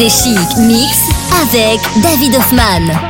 FG Chic Mix avec David Hoffman.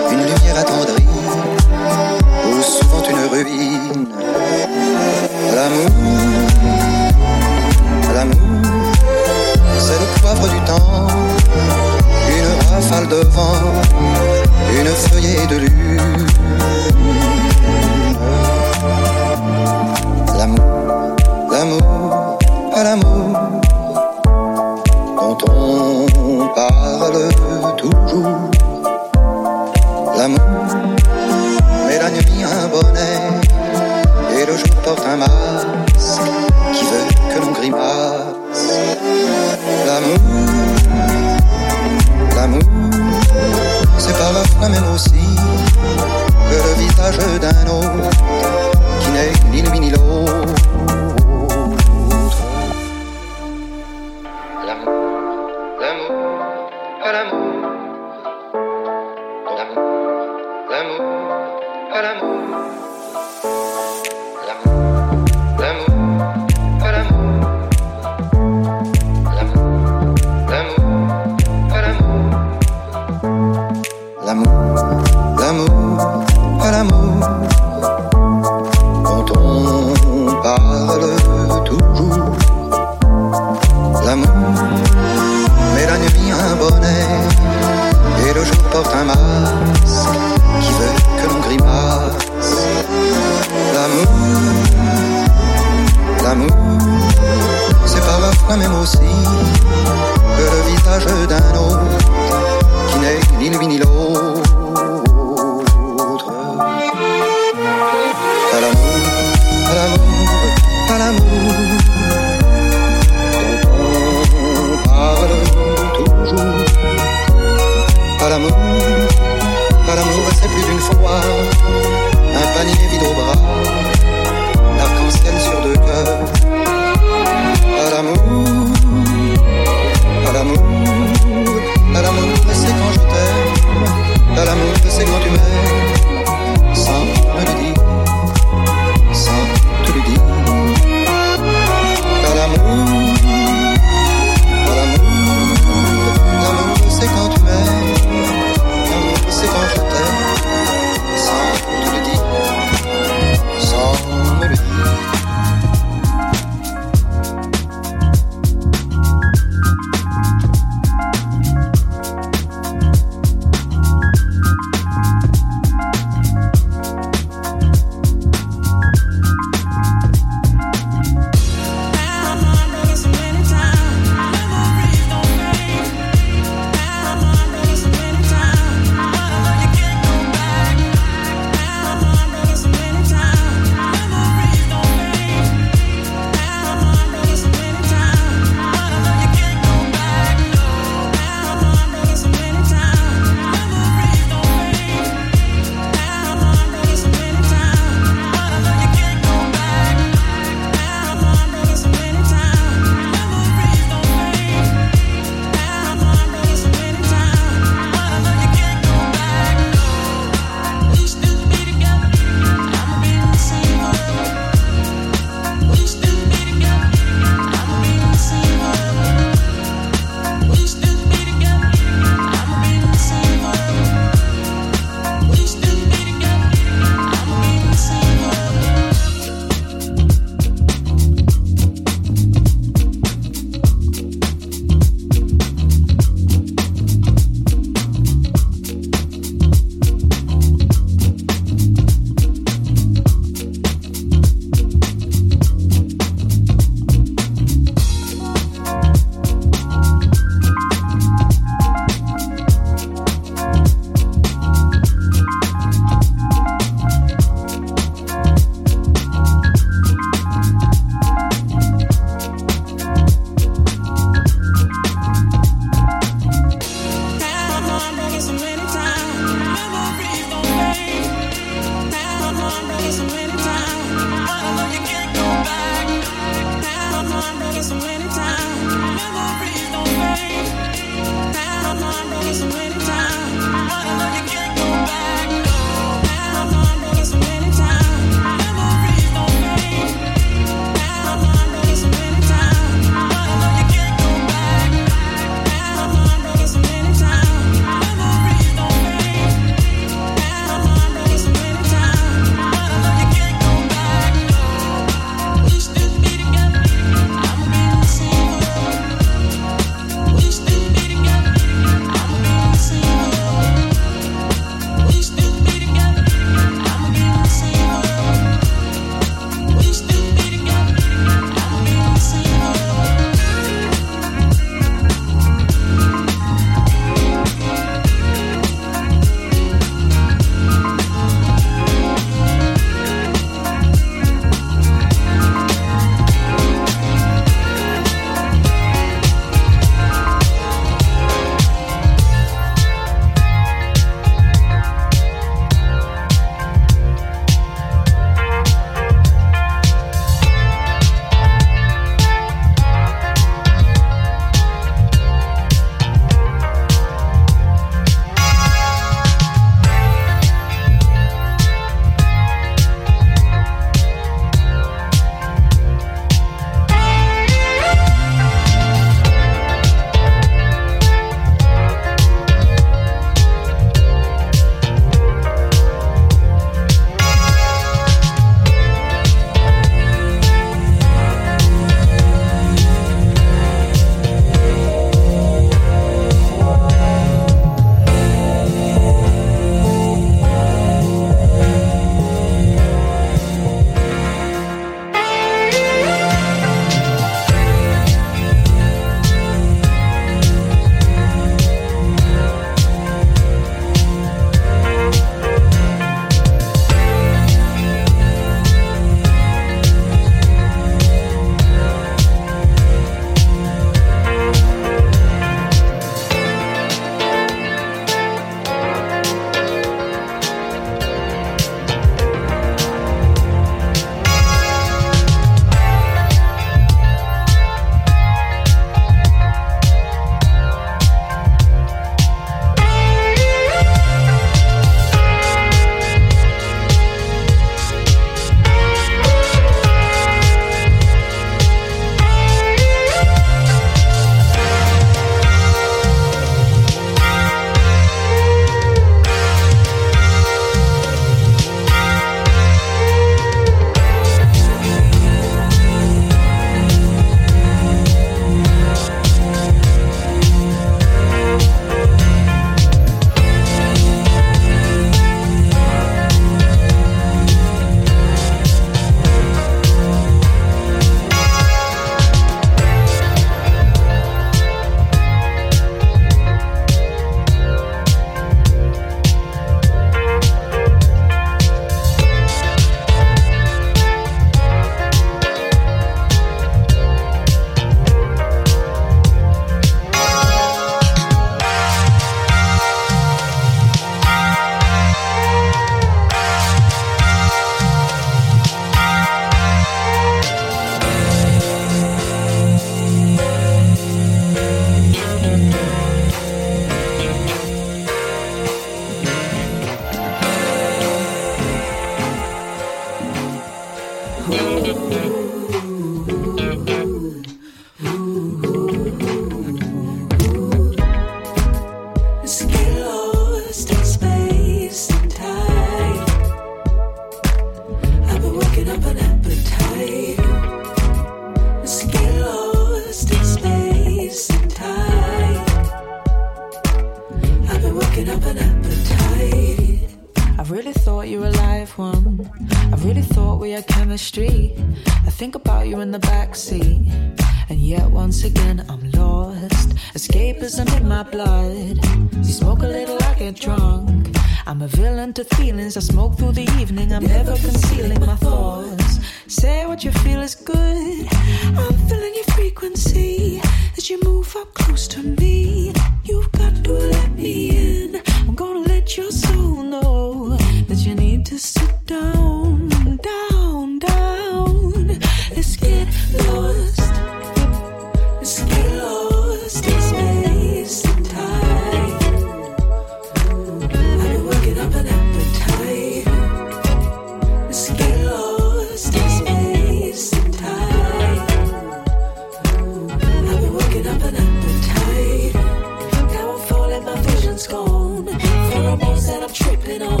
been on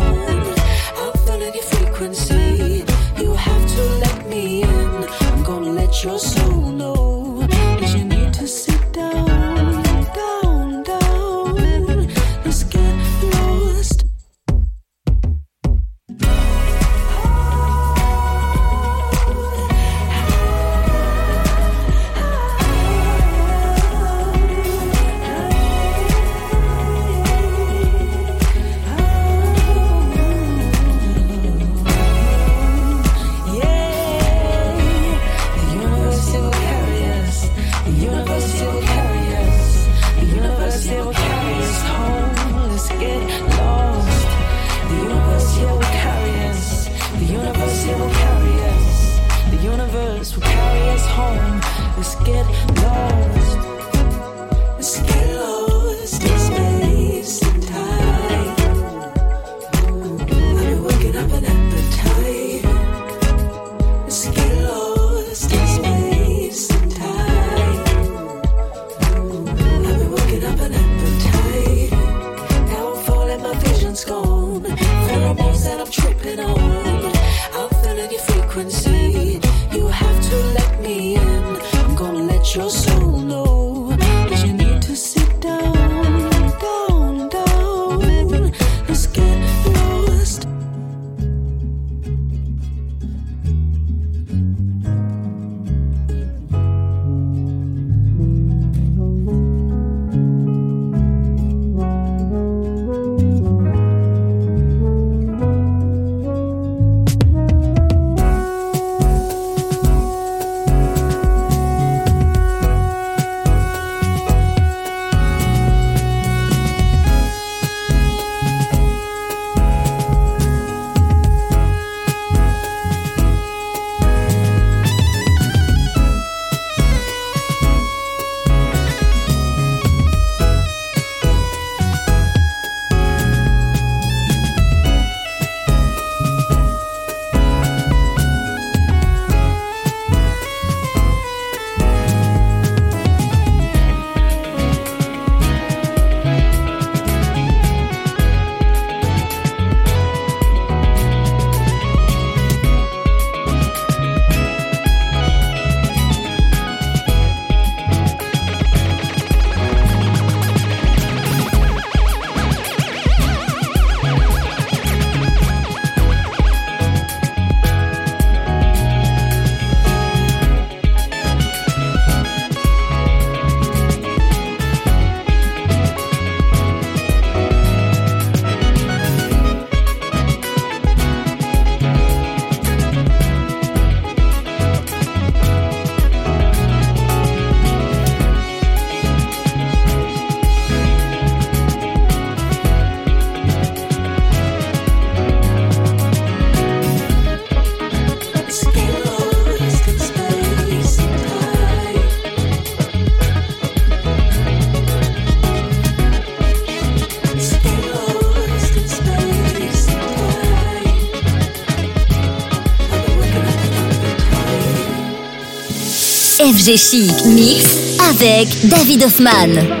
FG Chic Mix avec David Hoffman.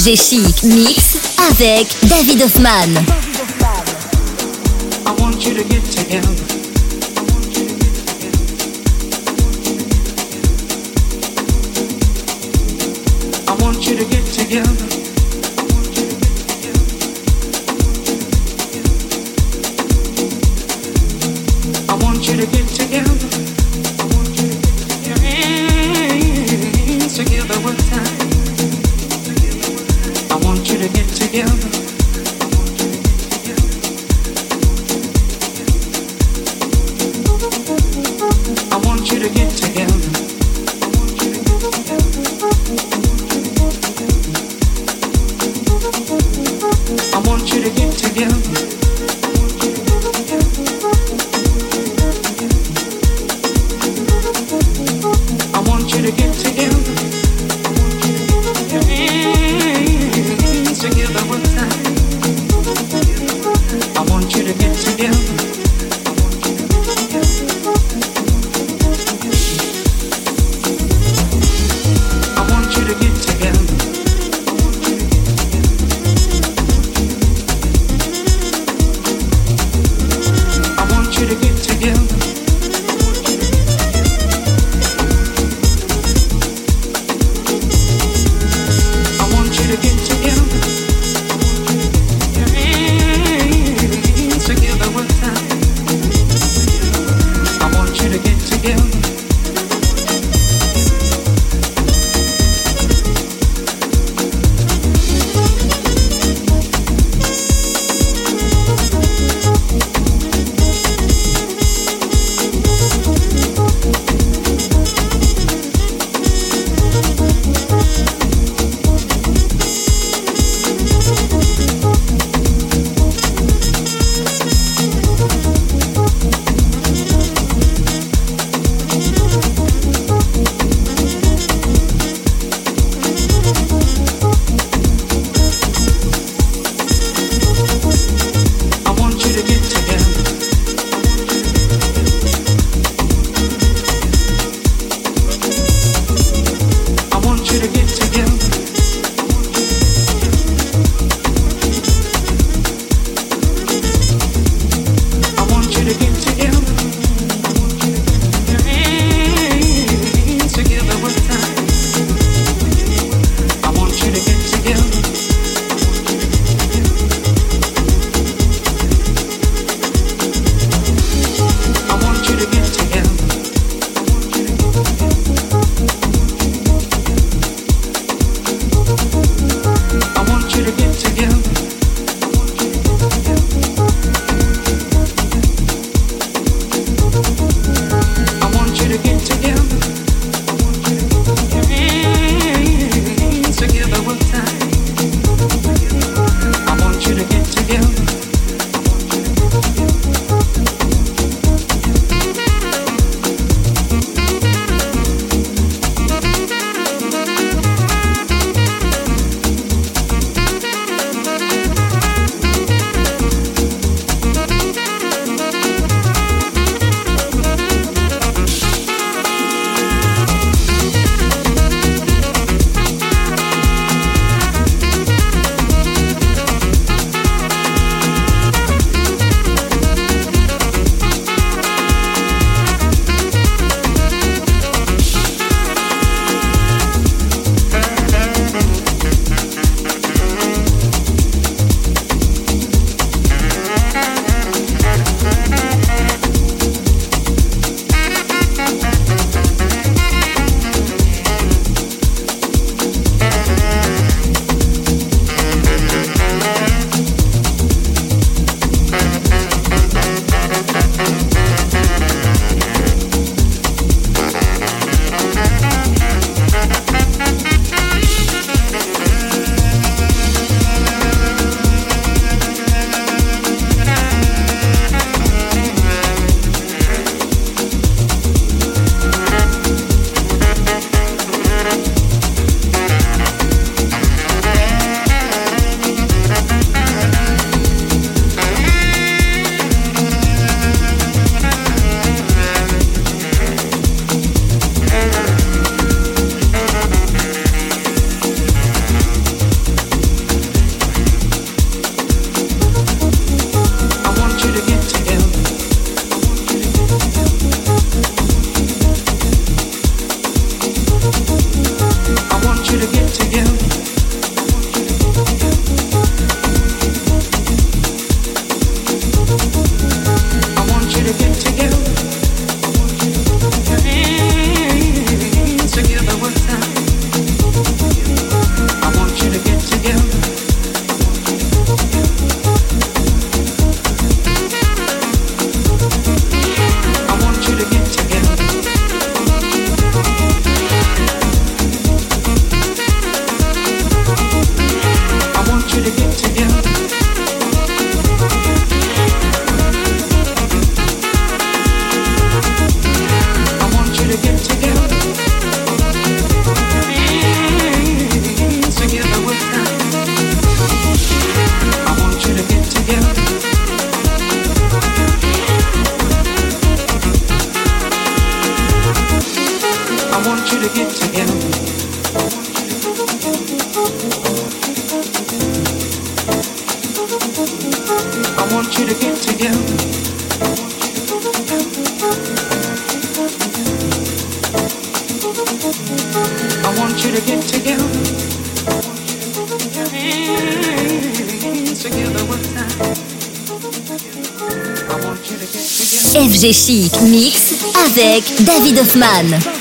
FG Chic Mix avec David Hoffman. FG Chic Mix avec David Hoffman.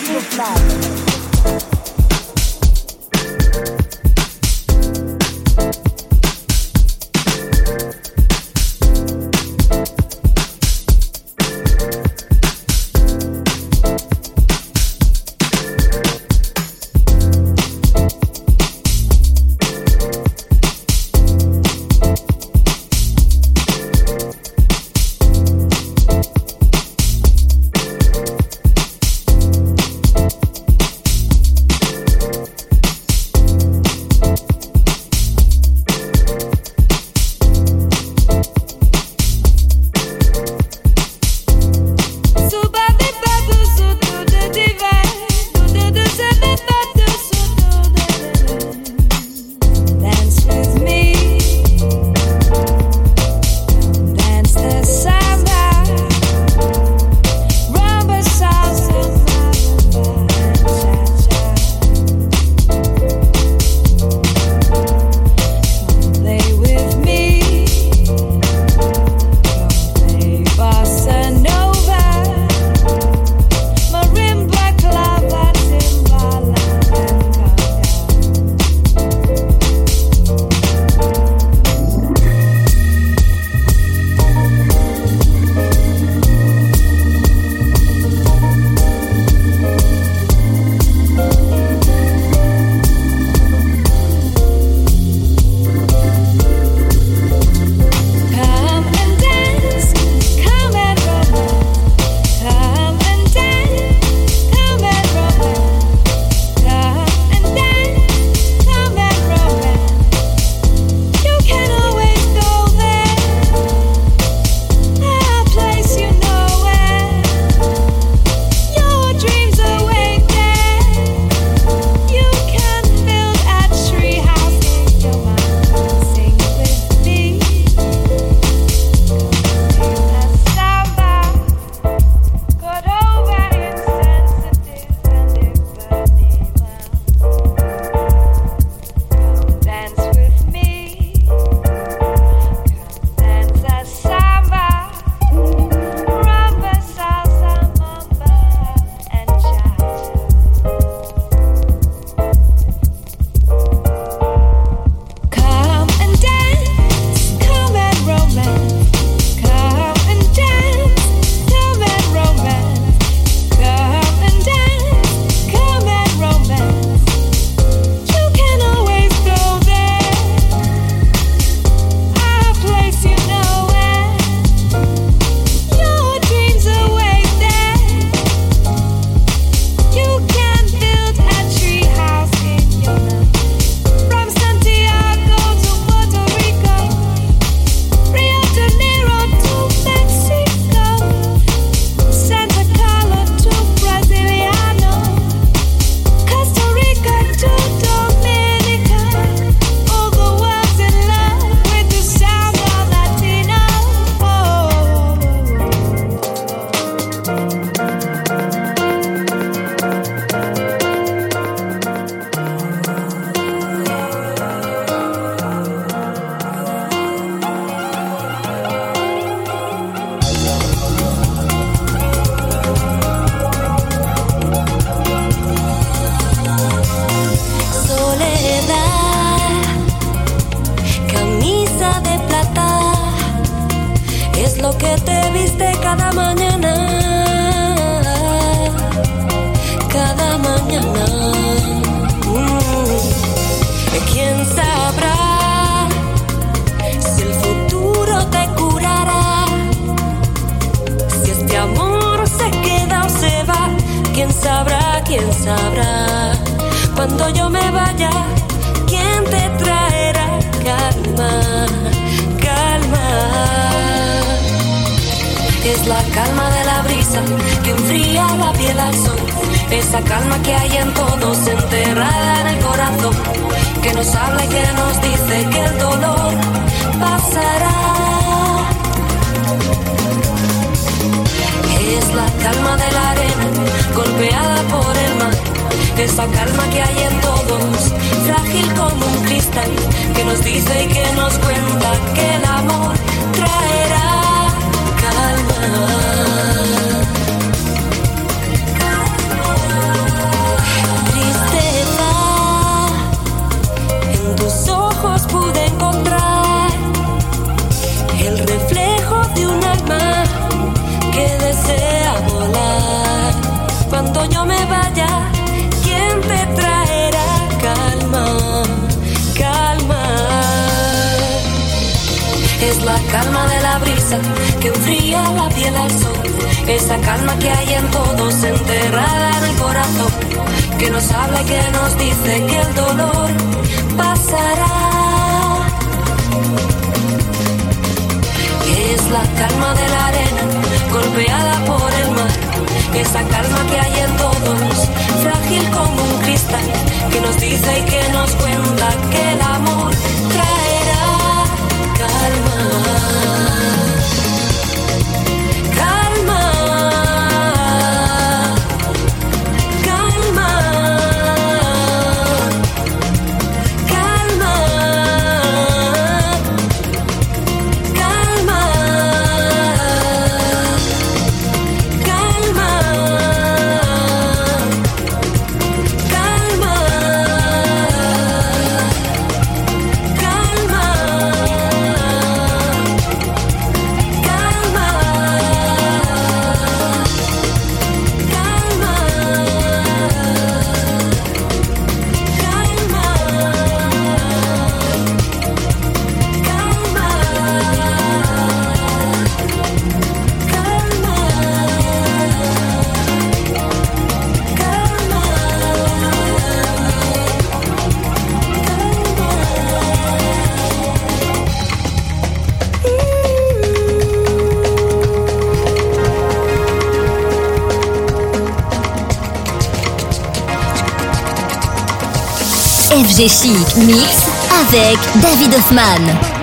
FG Chic Mix avec David Hoffman.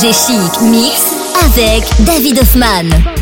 FG Chic Mix avec David Hoffman.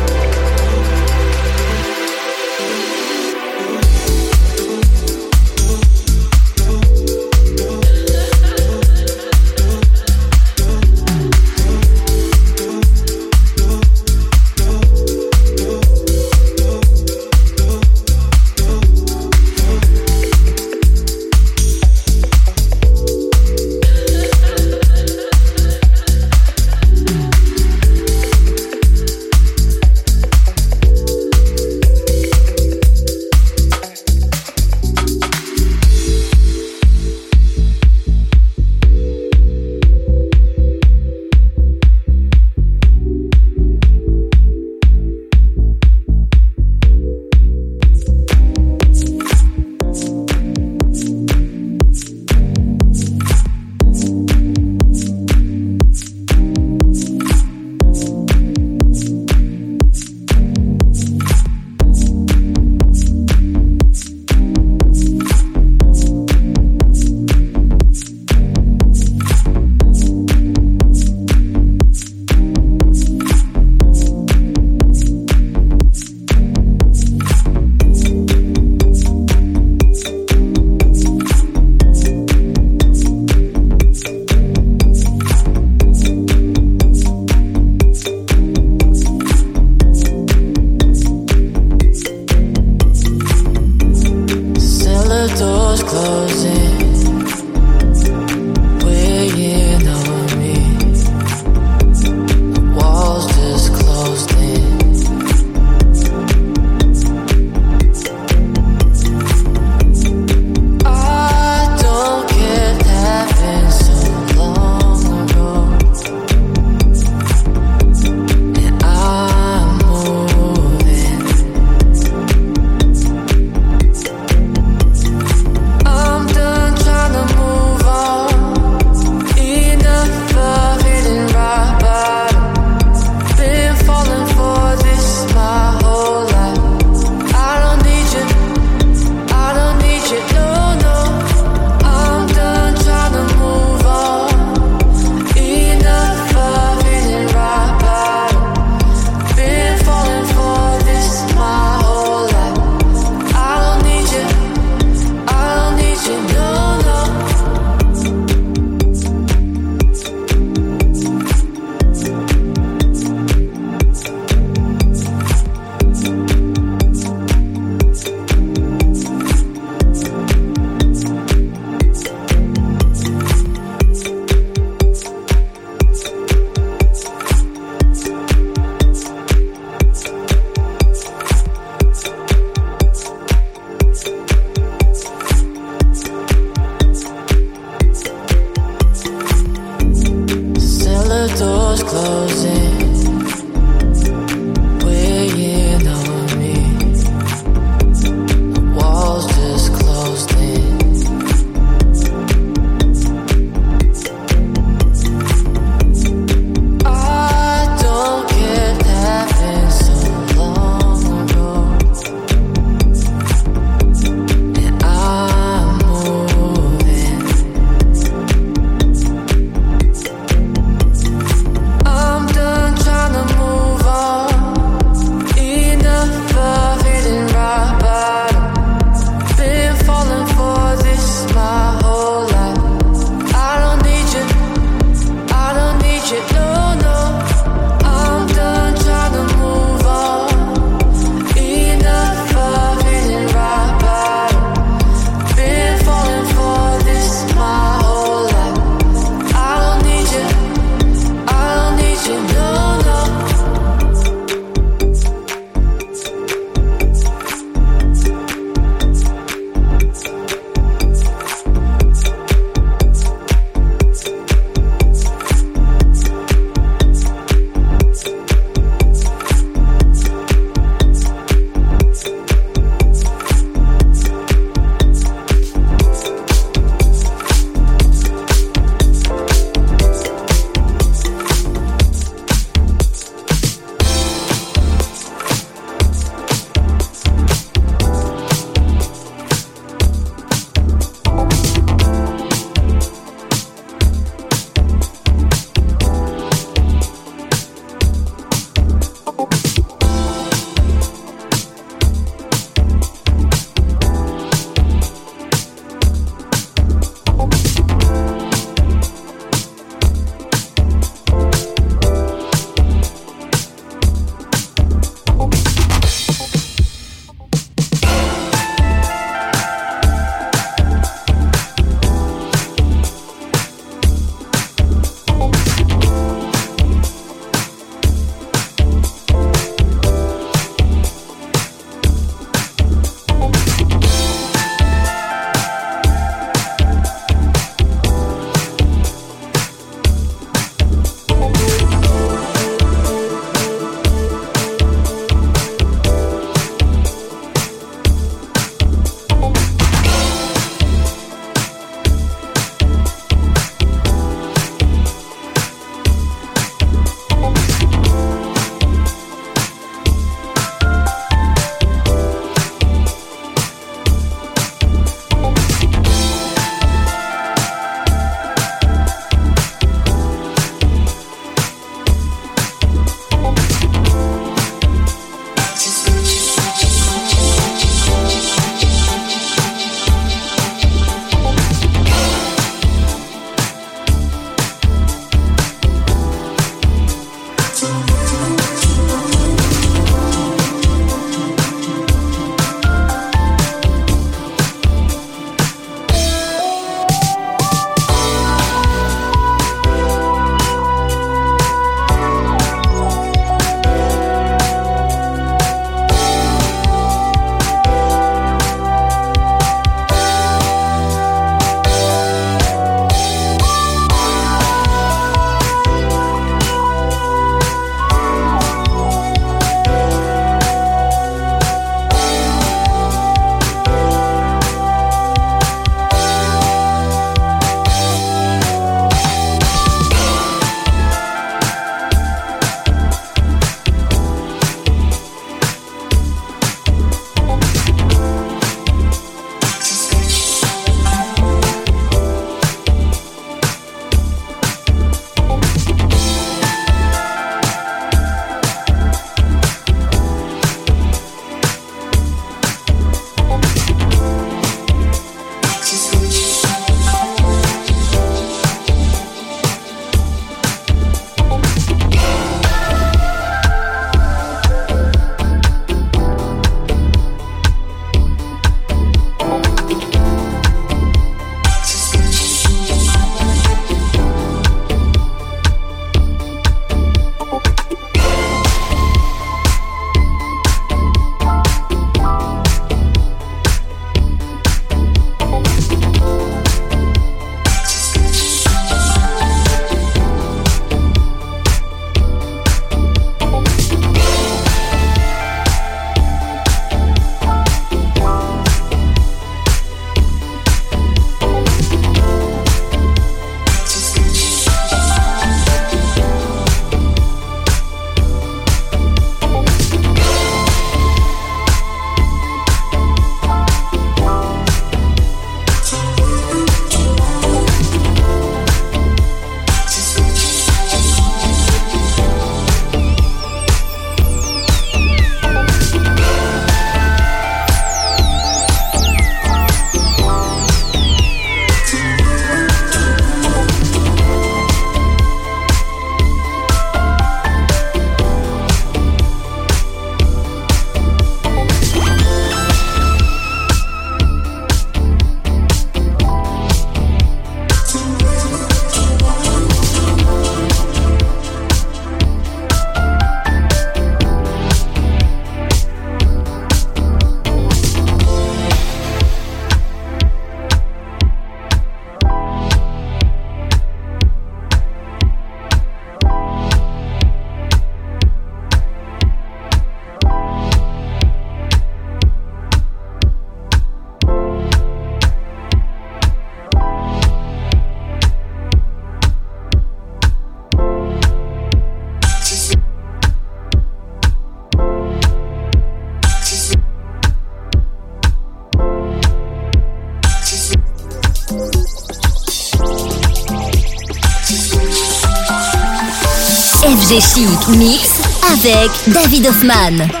FG Chic Mix avec. David Hoffman.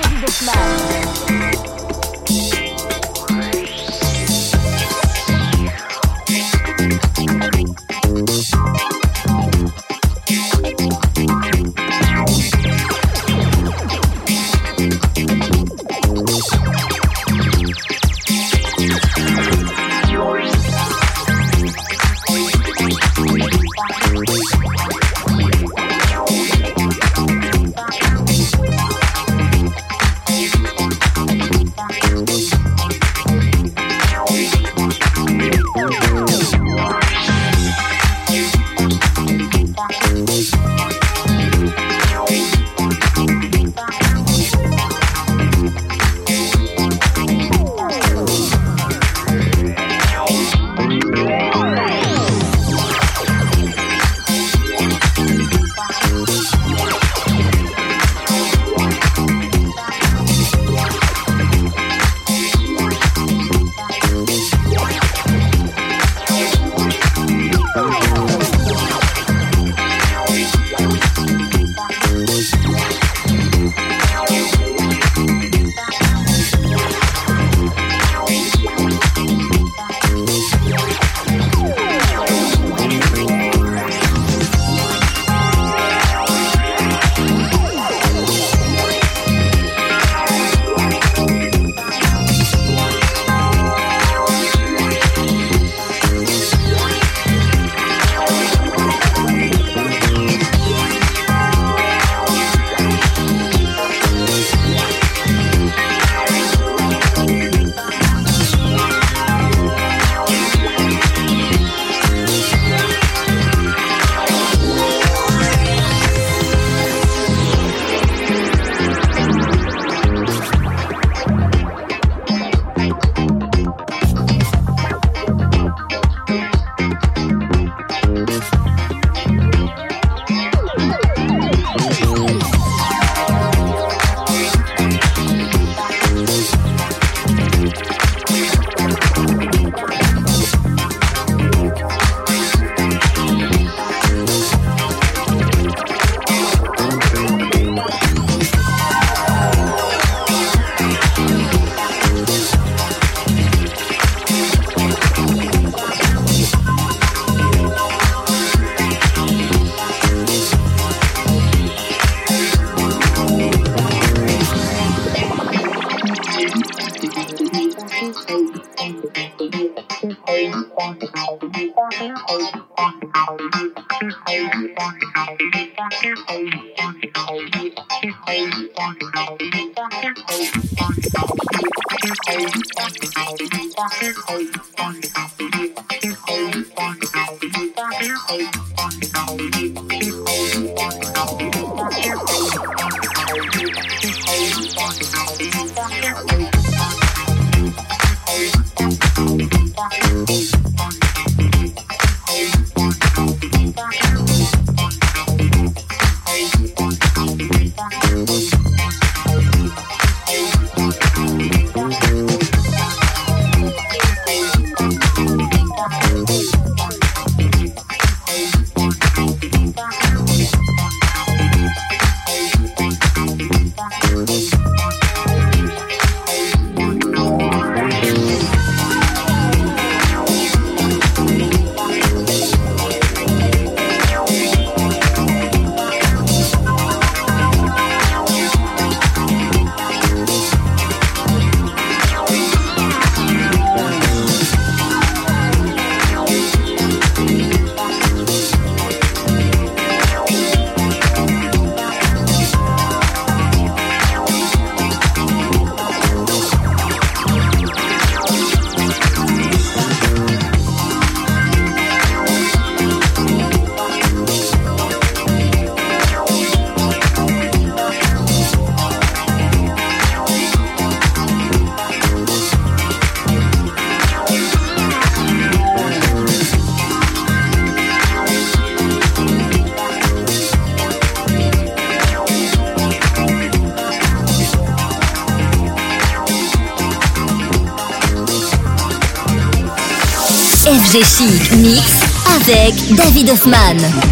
David Hoffman.